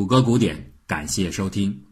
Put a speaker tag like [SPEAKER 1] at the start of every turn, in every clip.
[SPEAKER 1] 谷歌古典，感谢收听。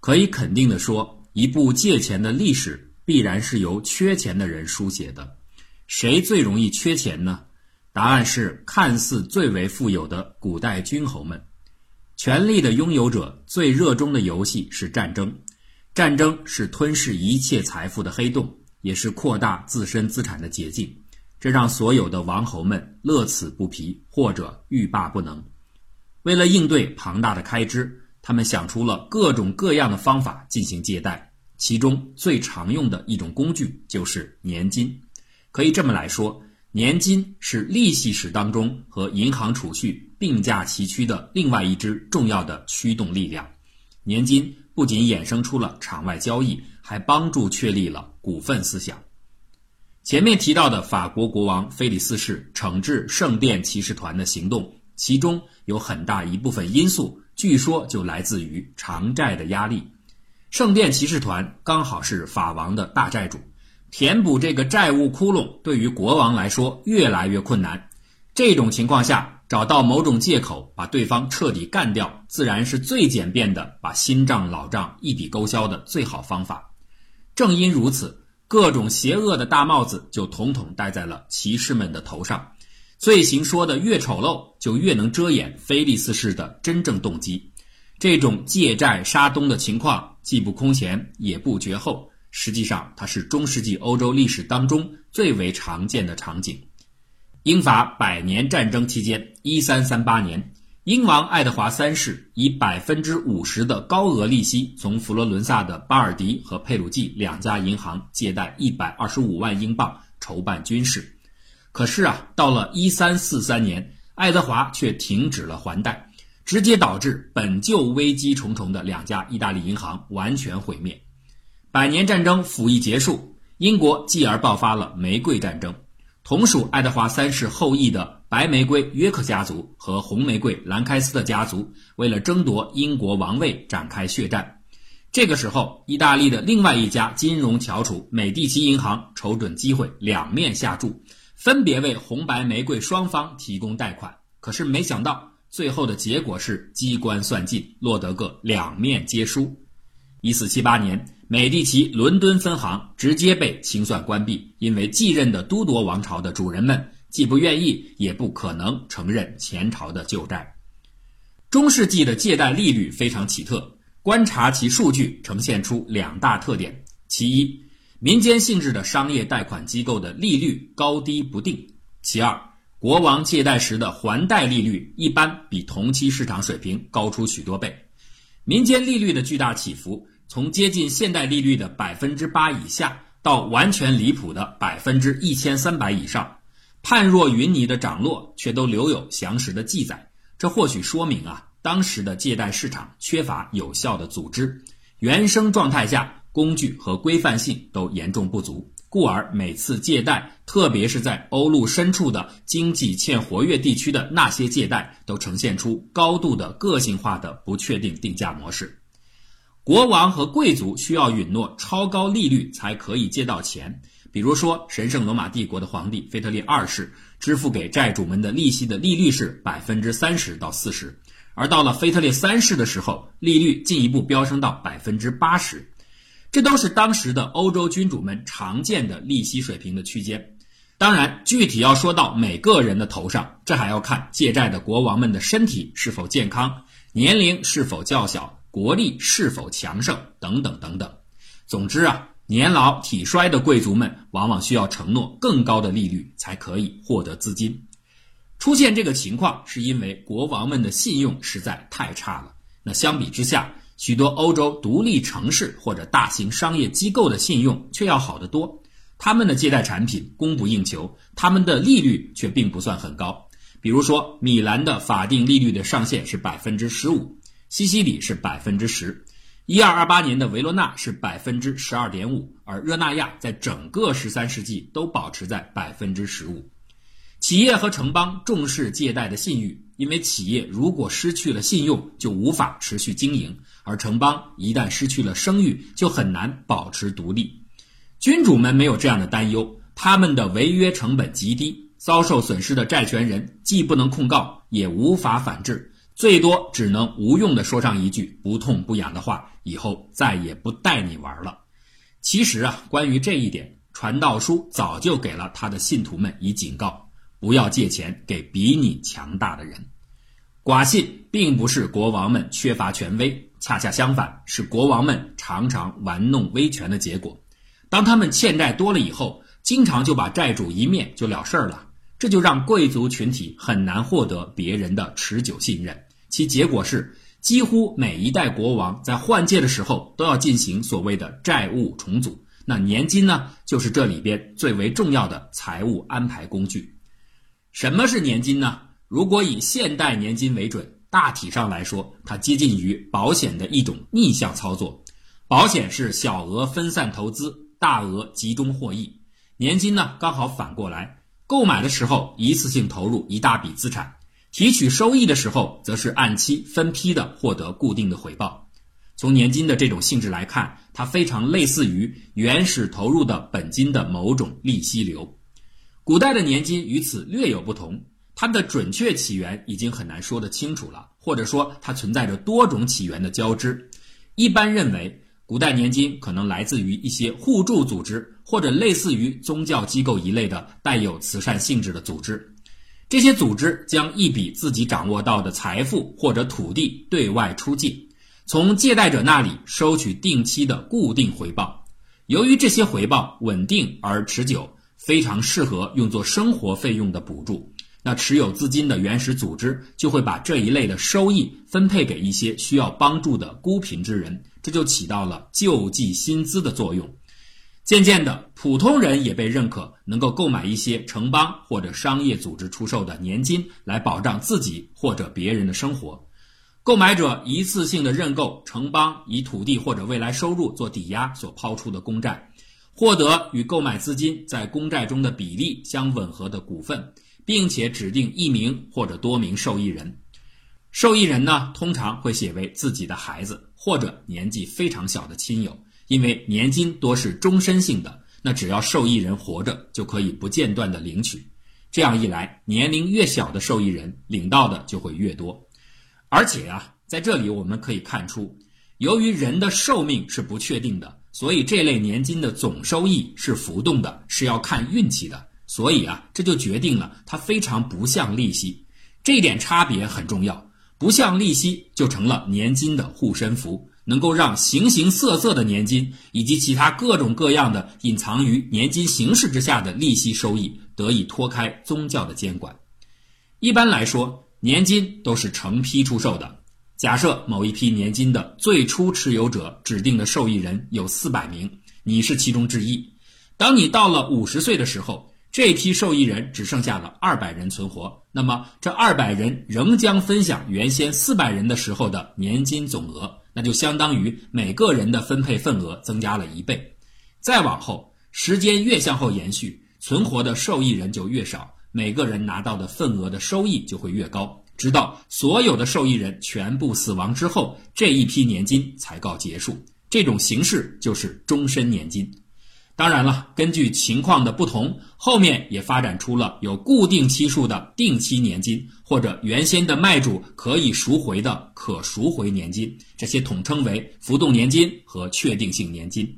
[SPEAKER 1] 可以肯定的说，一部借钱的历史必然是由缺钱的人书写的。谁最容易缺钱呢？答案是看似最为富有的古代君侯们。权力的拥有者最热衷的游戏是战争，战争是吞噬一切财富的黑洞，也是扩大自身资产的捷径。这让所有的王侯们乐此不疲，或者欲罢不能。为了应对庞大的开支，他们想出了各种各样的方法进行借贷，其中最常用的一种工具就是年金。可以这么来说，年金是利息史当中和银行储蓄并驾齐驱的另外一支重要的驱动力量。年金不仅衍生出了场外交易，还帮助确立了股份思想。前面提到的法国国王菲利四世惩治圣殿骑士团的行动，其中有很大一部分因素，据说就来自于偿债的压力。圣殿骑士团刚好是法王的大债主，填补这个债务窟窿对于国王来说越来越困难。这种情况下，找到某种借口把对方彻底干掉，自然是最简便的把新账老账一笔勾销的最好方法。正因如此。各种邪恶的大帽子就统统戴在了骑士们的头上，罪行说的越丑陋，就越能遮掩菲利斯式的真正动机。这种借债杀东的情况既不空前，也不绝后，实际上它是中世纪欧洲历史当中最为常见的场景。英法百年战争期间，一三三八年。英王爱德华三世以百分之五十的高额利息，从佛罗伦萨的巴尔迪和佩鲁季两家银行借贷一百二十五万英镑筹办军事。可是啊，到了一三四三年，爱德华却停止了还贷，直接导致本就危机重重的两家意大利银行完全毁灭。百年战争甫一结束，英国继而爆发了玫瑰战争。同属爱德华三世后裔的白玫瑰约克家族和红玫瑰兰开斯特家族为了争夺英国王位展开血战。这个时候，意大利的另外一家金融翘楚美第奇银行瞅准机会，两面下注，分别为红白玫瑰双方提供贷款。可是没想到，最后的结果是机关算尽，落得个两面皆输。一四七八年。美第奇伦敦分行直接被清算关闭，因为继任的都铎王朝的主人们既不愿意，也不可能承认前朝的旧债。中世纪的借贷利率非常奇特，观察其数据呈现出两大特点：其一，民间性质的商业贷款机构的利率高低不定；其二，国王借贷时的还贷利率一般比同期市场水平高出许多倍。民间利率的巨大起伏。从接近现代利率的百分之八以下，到完全离谱的百分之一千三百以上，判若云泥的涨落，却都留有详实的记载。这或许说明啊，当时的借贷市场缺乏有效的组织，原生状态下工具和规范性都严重不足，故而每次借贷，特别是在欧陆深处的经济欠活跃地区的那些借贷，都呈现出高度的个性化的不确定定价模式。国王和贵族需要允诺超高利率才可以借到钱，比如说神圣罗马帝国的皇帝腓特烈二世支付给债主们的利息的利率是百分之三十到四十，而到了腓特烈三世的时候，利率进一步飙升到百分之八十，这都是当时的欧洲君主们常见的利息水平的区间。当然，具体要说到每个人的头上，这还要看借债的国王们的身体是否健康，年龄是否较小。国力是否强盛等等等等，总之啊，年老体衰的贵族们往往需要承诺更高的利率才可以获得资金。出现这个情况，是因为国王们的信用实在太差了。那相比之下，许多欧洲独立城市或者大型商业机构的信用却要好得多。他们的借贷产品供不应求，他们的利率却并不算很高。比如说，米兰的法定利率的上限是百分之十五。西西里是百分之十，一二二八年的维罗纳是百分之十二点五，而热那亚在整个十三世纪都保持在百分之十五。企业和城邦重视借贷的信誉，因为企业如果失去了信用，就无法持续经营；而城邦一旦失去了声誉，就很难保持独立。君主们没有这样的担忧，他们的违约成本极低，遭受损失的债权人既不能控告，也无法反制。最多只能无用的说上一句不痛不痒的话，以后再也不带你玩了。其实啊，关于这一点，传道书早就给了他的信徒们以警告：不要借钱给比你强大的人。寡信并不是国王们缺乏权威，恰恰相反，是国王们常常玩弄威权的结果。当他们欠债多了以后，经常就把债主一灭就了事儿了，这就让贵族群体很难获得别人的持久信任。其结果是，几乎每一代国王在换届的时候都要进行所谓的债务重组。那年金呢，就是这里边最为重要的财务安排工具。什么是年金呢？如果以现代年金为准，大体上来说，它接近于保险的一种逆向操作。保险是小额分散投资，大额集中获益；年金呢，刚好反过来，购买的时候一次性投入一大笔资产。提取收益的时候，则是按期分批的获得固定的回报。从年金的这种性质来看，它非常类似于原始投入的本金的某种利息流。古代的年金与此略有不同，它的准确起源已经很难说得清楚了，或者说它存在着多种起源的交织。一般认为，古代年金可能来自于一些互助组织，或者类似于宗教机构一类的带有慈善性质的组织。这些组织将一笔自己掌握到的财富或者土地对外出借，从借贷者那里收取定期的固定回报。由于这些回报稳定而持久，非常适合用作生活费用的补助。那持有资金的原始组织就会把这一类的收益分配给一些需要帮助的孤贫之人，这就起到了救济薪资的作用。渐渐的，普通人也被认可，能够购买一些城邦或者商业组织出售的年金，来保障自己或者别人的生活。购买者一次性的认购城邦以土地或者未来收入做抵押所抛出的公债，获得与购买资金在公债中的比例相吻合的股份，并且指定一名或者多名受益人。受益人呢，通常会写为自己的孩子或者年纪非常小的亲友。因为年金多是终身性的，那只要受益人活着，就可以不间断的领取。这样一来，年龄越小的受益人领到的就会越多。而且啊，在这里我们可以看出，由于人的寿命是不确定的，所以这类年金的总收益是浮动的，是要看运气的。所以啊，这就决定了它非常不像利息。这一点差别很重要，不像利息就成了年金的护身符。能够让形形色色的年金以及其他各种各样的隐藏于年金形式之下的利息收益得以脱开宗教的监管。一般来说，年金都是成批出售的。假设某一批年金的最初持有者指定的受益人有四百名，你是其中之一。当你到了五十岁的时候，这批受益人只剩下了二百人存活，那么这二百人仍将分享原先四百人的时候的年金总额。那就相当于每个人的分配份额增加了一倍，再往后，时间越向后延续，存活的受益人就越少，每个人拿到的份额的收益就会越高，直到所有的受益人全部死亡之后，这一批年金才告结束。这种形式就是终身年金。当然了，根据情况的不同，后面也发展出了有固定期数的定期年金，或者原先的卖主可以赎回的可赎回年金，这些统称为浮动年金和确定性年金。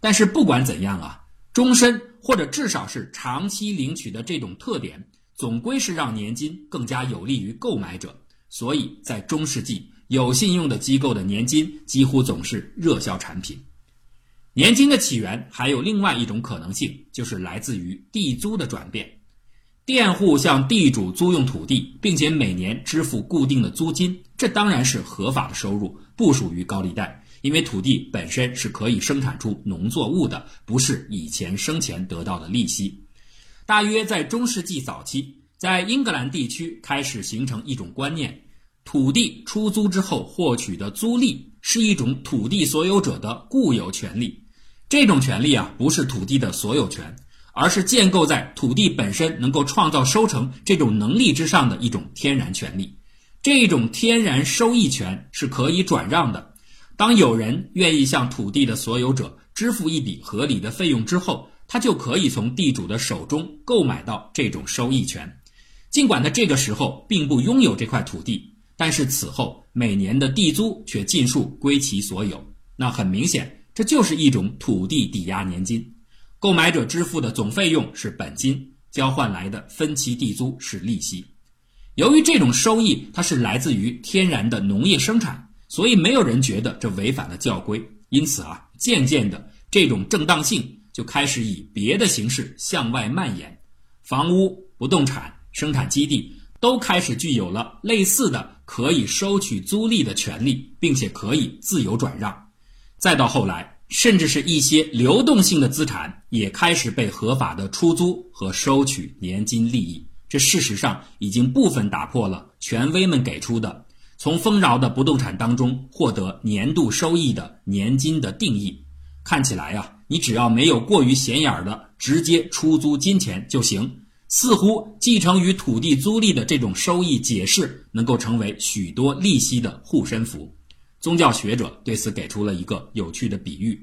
[SPEAKER 1] 但是不管怎样啊，终身或者至少是长期领取的这种特点，总归是让年金更加有利于购买者。所以在中世纪，有信用的机构的年金几乎总是热销产品。年金的起源还有另外一种可能性，就是来自于地租的转变。佃户向地主租用土地，并且每年支付固定的租金，这当然是合法的收入，不属于高利贷。因为土地本身是可以生产出农作物的，不是以前生前得到的利息。大约在中世纪早期，在英格兰地区开始形成一种观念：土地出租之后获取的租利是一种土地所有者的固有权利。这种权利啊，不是土地的所有权，而是建构在土地本身能够创造收成这种能力之上的一种天然权利。这种天然收益权是可以转让的。当有人愿意向土地的所有者支付一笔合理的费用之后，他就可以从地主的手中购买到这种收益权。尽管他这个时候并不拥有这块土地，但是此后每年的地租却尽数归其所有。那很明显，这就是一种土地抵押年金，购买者支付的总费用是本金，交换来的分期地租是利息。由于这种收益它是来自于天然的农业生产，所以没有人觉得这违反了教规。因此啊，渐渐的这种正当性就开始以别的形式向外蔓延，房屋、不动产、生产基地都开始具有了类似的可以收取租赁的权利，并且可以自由转让。再到后来，甚至是一些流动性的资产也开始被合法的出租和收取年金利益。这事实上已经部分打破了权威们给出的从丰饶的不动产当中获得年度收益的年金的定义。看起来啊，你只要没有过于显眼的直接出租金钱就行。似乎继承于土地租赁的这种收益解释，能够成为许多利息的护身符。宗教学者对此给出了一个有趣的比喻：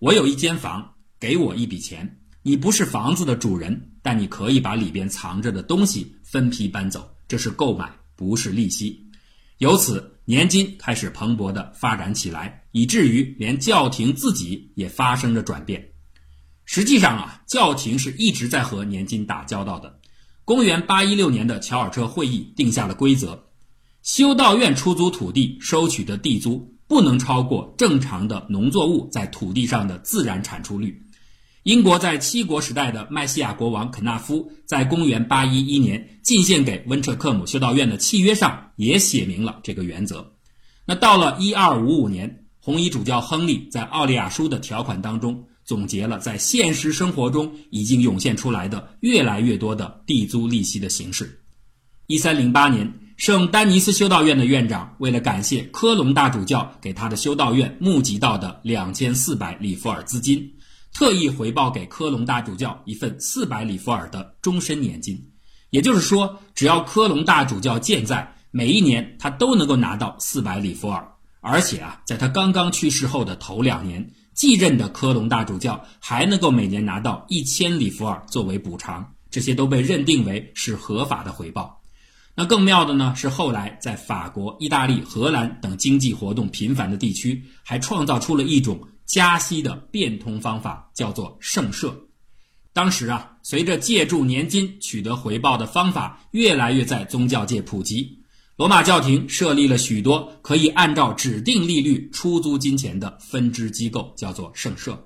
[SPEAKER 1] 我有一间房，给我一笔钱。你不是房子的主人，但你可以把里边藏着的东西分批搬走，这是购买，不是利息。由此，年金开始蓬勃地发展起来，以至于连教廷自己也发生着转变。实际上啊，教廷是一直在和年金打交道的。公元816年的乔尔彻会议定下了规则：修道院出租土地收取的地租不能超过正常的农作物在土地上的自然产出率。英国在七国时代的麦西亚国王肯纳夫在公元811年进献给温彻克姆修道院的契约上也写明了这个原则。那到了1255年，红衣主教亨利在奥利亚书的条款当中总结了在现实生活中已经涌现出来的越来越多的地租利息的形式。1308年，圣丹尼斯修道院的院长为了感谢科隆大主教给他的修道院募集到的2400里弗尔资金。特意回报给科隆大主教一份四百里弗尔的终身年金，也就是说，只要科隆大主教健在，每一年他都能够拿到四百里弗尔。而且啊，在他刚刚去世后的头两年，继任的科隆大主教还能够每年拿到一千里弗尔作为补偿，这些都被认定为是合法的回报。那更妙的呢，是后来在法国、意大利、荷兰等经济活动频繁的地区，还创造出了一种。加息的变通方法叫做圣赦。当时啊，随着借助年金取得回报的方法越来越在宗教界普及，罗马教廷设立了许多可以按照指定利率出租金钱的分支机构，叫做圣社。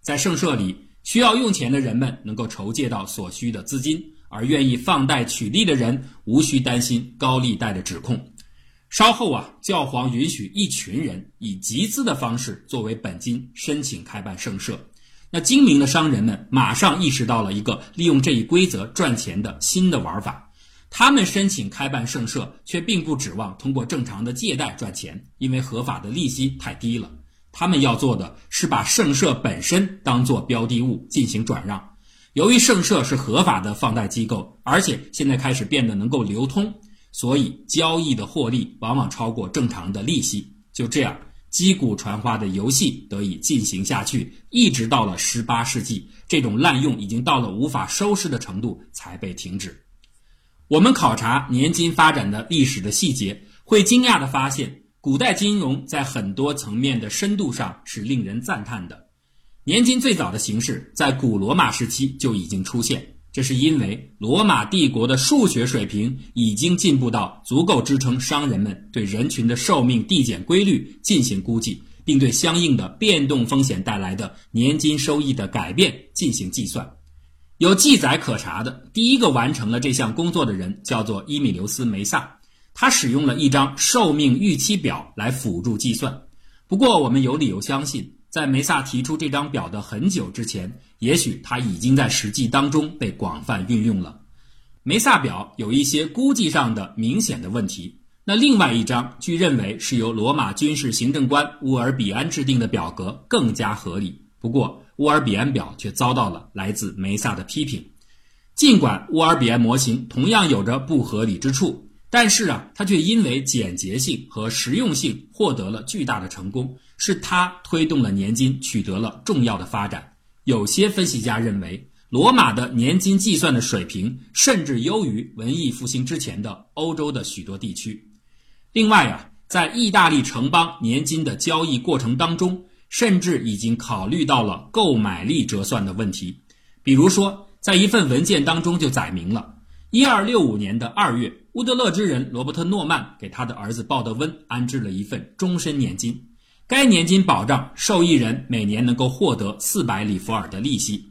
[SPEAKER 1] 在圣社里，需要用钱的人们能够筹借到所需的资金，而愿意放贷取利的人无需担心高利贷的指控。稍后啊，教皇允许一群人以集资的方式作为本金申请开办圣社。那精明的商人们马上意识到了一个利用这一规则赚钱的新的玩法。他们申请开办圣社，却并不指望通过正常的借贷赚钱，因为合法的利息太低了。他们要做的是把圣社本身当做标的物进行转让。由于圣社是合法的放贷机构，而且现在开始变得能够流通。所以，交易的获利往往超过正常的利息。就这样，击鼓传花的游戏得以进行下去，一直到了十八世纪，这种滥用已经到了无法收拾的程度，才被停止。我们考察年金发展的历史的细节，会惊讶地发现，古代金融在很多层面的深度上是令人赞叹的。年金最早的形式在古罗马时期就已经出现。这是因为罗马帝国的数学水平已经进步到足够支撑商人们对人群的寿命递减规律进行估计，并对相应的变动风险带来的年金收益的改变进行计算。有记载可查的第一个完成了这项工作的人叫做伊米留斯·梅萨，他使用了一张寿命预期表来辅助计算。不过，我们有理由相信。在梅萨提出这张表的很久之前，也许他已经在实际当中被广泛运用了。梅萨表有一些估计上的明显的问题。那另外一张据认为是由罗马军事行政官乌尔比安制定的表格更加合理。不过乌尔比安表却遭到了来自梅萨的批评。尽管乌尔比安模型同样有着不合理之处。但是啊，它却因为简洁性和实用性获得了巨大的成功，是它推动了年金取得了重要的发展。有些分析家认为，罗马的年金计算的水平甚至优于文艺复兴之前的欧洲的许多地区。另外啊，在意大利城邦年金的交易过程当中，甚至已经考虑到了购买力折算的问题。比如说，在一份文件当中就载明了，一二六五年的二月，乌德勒支人罗伯特诺曼给他的儿子鲍德温安置了一份终身年金。该年金保障受益人每年能够获得四百里弗尔的利息。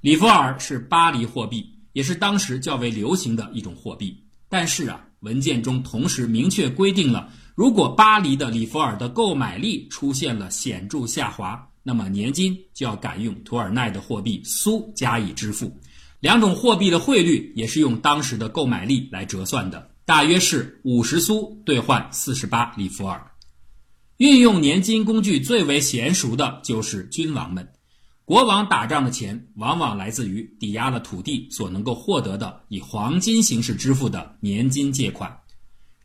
[SPEAKER 1] 里弗尔是巴黎货币，也是当时较为流行的一种货币。但是啊，文件中同时明确规定了，如果巴黎的里弗尔的购买力出现了显著下滑，那么年金就要改用图尔奈的货币苏加以支付。两种货币的汇率也是用当时的购买力来折算的，大约是五十苏兑换四十八里弗尔。运用年金工具最为娴熟的就是君王们。国王打仗的钱往往来自于抵押了土地所能够获得的以黄金形式支付的年金借款。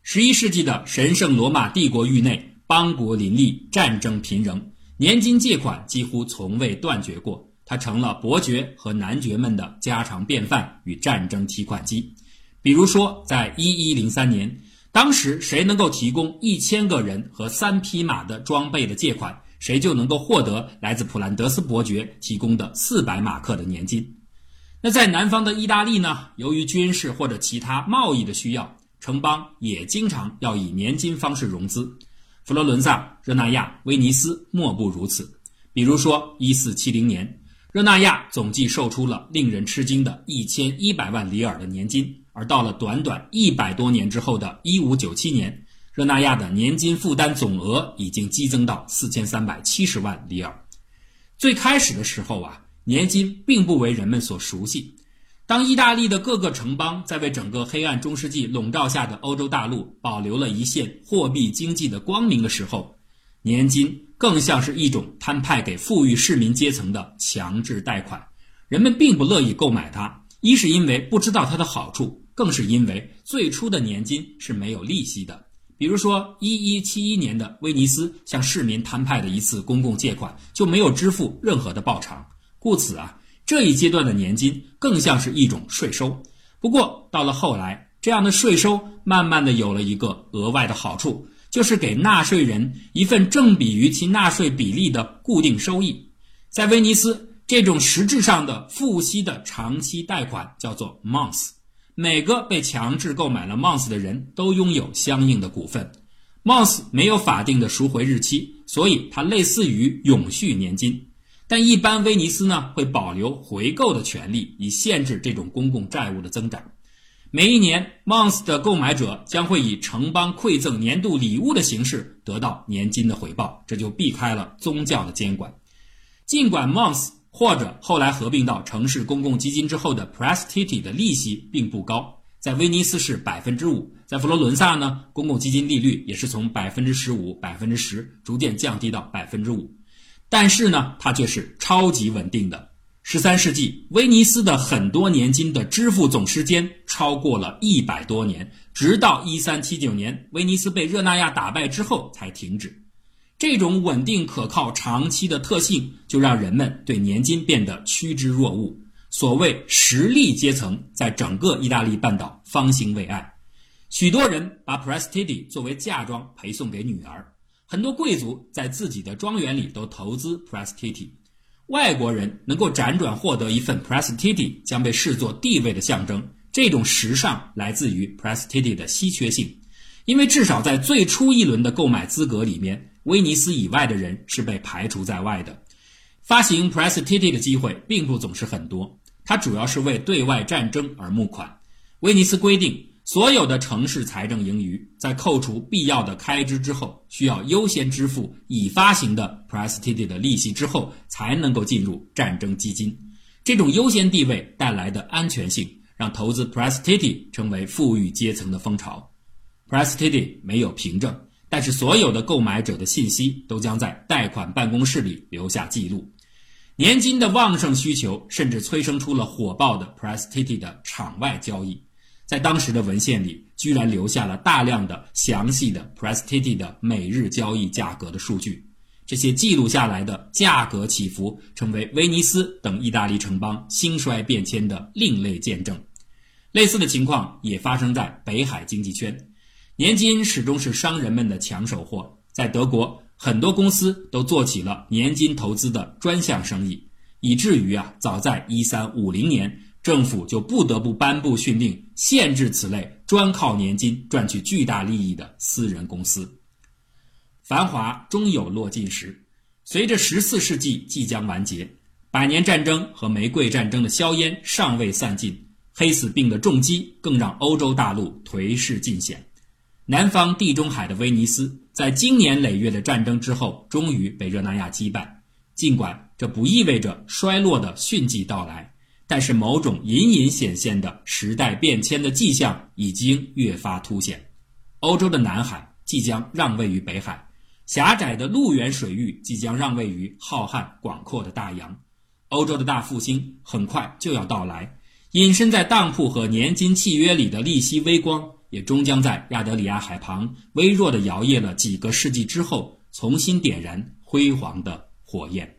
[SPEAKER 1] 十一世纪的神圣罗马帝国域内，邦国林立，战争频仍，年金借款几乎从未断绝过。它成了伯爵和男爵们的家常便饭与战争提款机。比如说，在一一零三年。当时谁能够提供一千个人和三匹马的装备的借款，谁就能够获得来自普兰德斯伯爵提供的四百马克的年金。那在南方的意大利呢？由于军事或者其他贸易的需要，城邦也经常要以年金方式融资。佛罗伦萨、热那亚、威尼斯莫不如此。比如说，一四七零年，热那亚总计售出了令人吃惊的一千一百万里尔的年金。而到了短短一百多年之后的1597年，热那亚的年金负担总额已经激增到4370万里尔。最开始的时候啊，年金并不为人们所熟悉。当意大利的各个城邦在为整个黑暗中世纪笼罩下的欧洲大陆保留了一线货币经济的光明的时候，年金更像是一种摊派给富裕市民阶层的强制贷款，人们并不乐意购买它。一是因为不知道它的好处，更是因为最初的年金是没有利息的。比如说，一一七一年的威尼斯向市民摊派的一次公共借款就没有支付任何的报偿，故此啊，这一阶段的年金更像是一种税收。不过到了后来，这样的税收慢慢的有了一个额外的好处，就是给纳税人一份正比于其纳税比例的固定收益。在威尼斯。这种实质上的付息的长期贷款叫做 month，每个被强制购买了 month 的人都拥有相应的股份。month 没有法定的赎回日期，所以它类似于永续年金。但一般威尼斯呢会保留回购的权利，以限制这种公共债务的增长。每一年 month 的购买者将会以城邦馈赠年度礼物的形式得到年金的回报，这就避开了宗教的监管。尽管 month 或者后来合并到城市公共基金之后的 Prestiti 的利息并不高，在威尼斯是百分之五，在佛罗伦萨呢，公共基金利率也是从百分之十五、百分之十逐渐降低到百分之五，但是呢，它却是超级稳定的。十三世纪，威尼斯的很多年金的支付总时间超过了一百多年，直到一三七九年威尼斯被热那亚打败之后才停止。这种稳定可靠、长期的特性，就让人们对年金变得趋之若鹜。所谓实力阶层，在整个意大利半岛方兴未艾。许多人把 Prestiti 作为嫁妆陪送给女儿，很多贵族在自己的庄园里都投资 Prestiti。外国人能够辗转获得一份 Prestiti，将被视作地位的象征。这种时尚来自于 Prestiti 的稀缺性，因为至少在最初一轮的购买资格里面。威尼斯以外的人是被排除在外的。发行 Prestiti 的机会并不总是很多，它主要是为对外战争而募款。威尼斯规定，所有的城市财政盈余在扣除必要的开支之后，需要优先支付已发行的 Prestiti 的利息之后，才能够进入战争基金。这种优先地位带来的安全性，让投资 Prestiti 成为富裕阶层的风潮。Prestiti 没有凭证。但是，所有的购买者的信息都将在贷款办公室里留下记录。年金的旺盛需求甚至催生出了火爆的 Prestiti 的场外交易。在当时的文献里，居然留下了大量的详细的 Prestiti 的每日交易价格的数据。这些记录下来的价格起伏，成为威尼斯等意大利城邦兴衰变迁的另类见证。类似的情况也发生在北海经济圈。年金始终是商人们的抢手货，在德国，很多公司都做起了年金投资的专项生意，以至于啊，早在一三五零年，政府就不得不颁布训令，限制此类专靠年金赚取巨大利益的私人公司。繁华终有落尽时，随着十四世纪即将完结，百年战争和玫瑰战争的硝烟尚未散尽，黑死病的重击更让欧洲大陆颓势尽显。南方地中海的威尼斯，在经年累月的战争之后，终于被热那亚击败。尽管这不意味着衰落的汛季到来，但是某种隐隐显现的时代变迁的迹象已经越发凸显。欧洲的南海即将让位于北海，狭窄的陆源水域即将让位于浩瀚广阔的大洋。欧洲的大复兴很快就要到来，隐身在当铺和年金契约里的利息微光。也终将在亚得里亚海旁微弱的摇曳了几个世纪之后，重新点燃辉煌的火焰。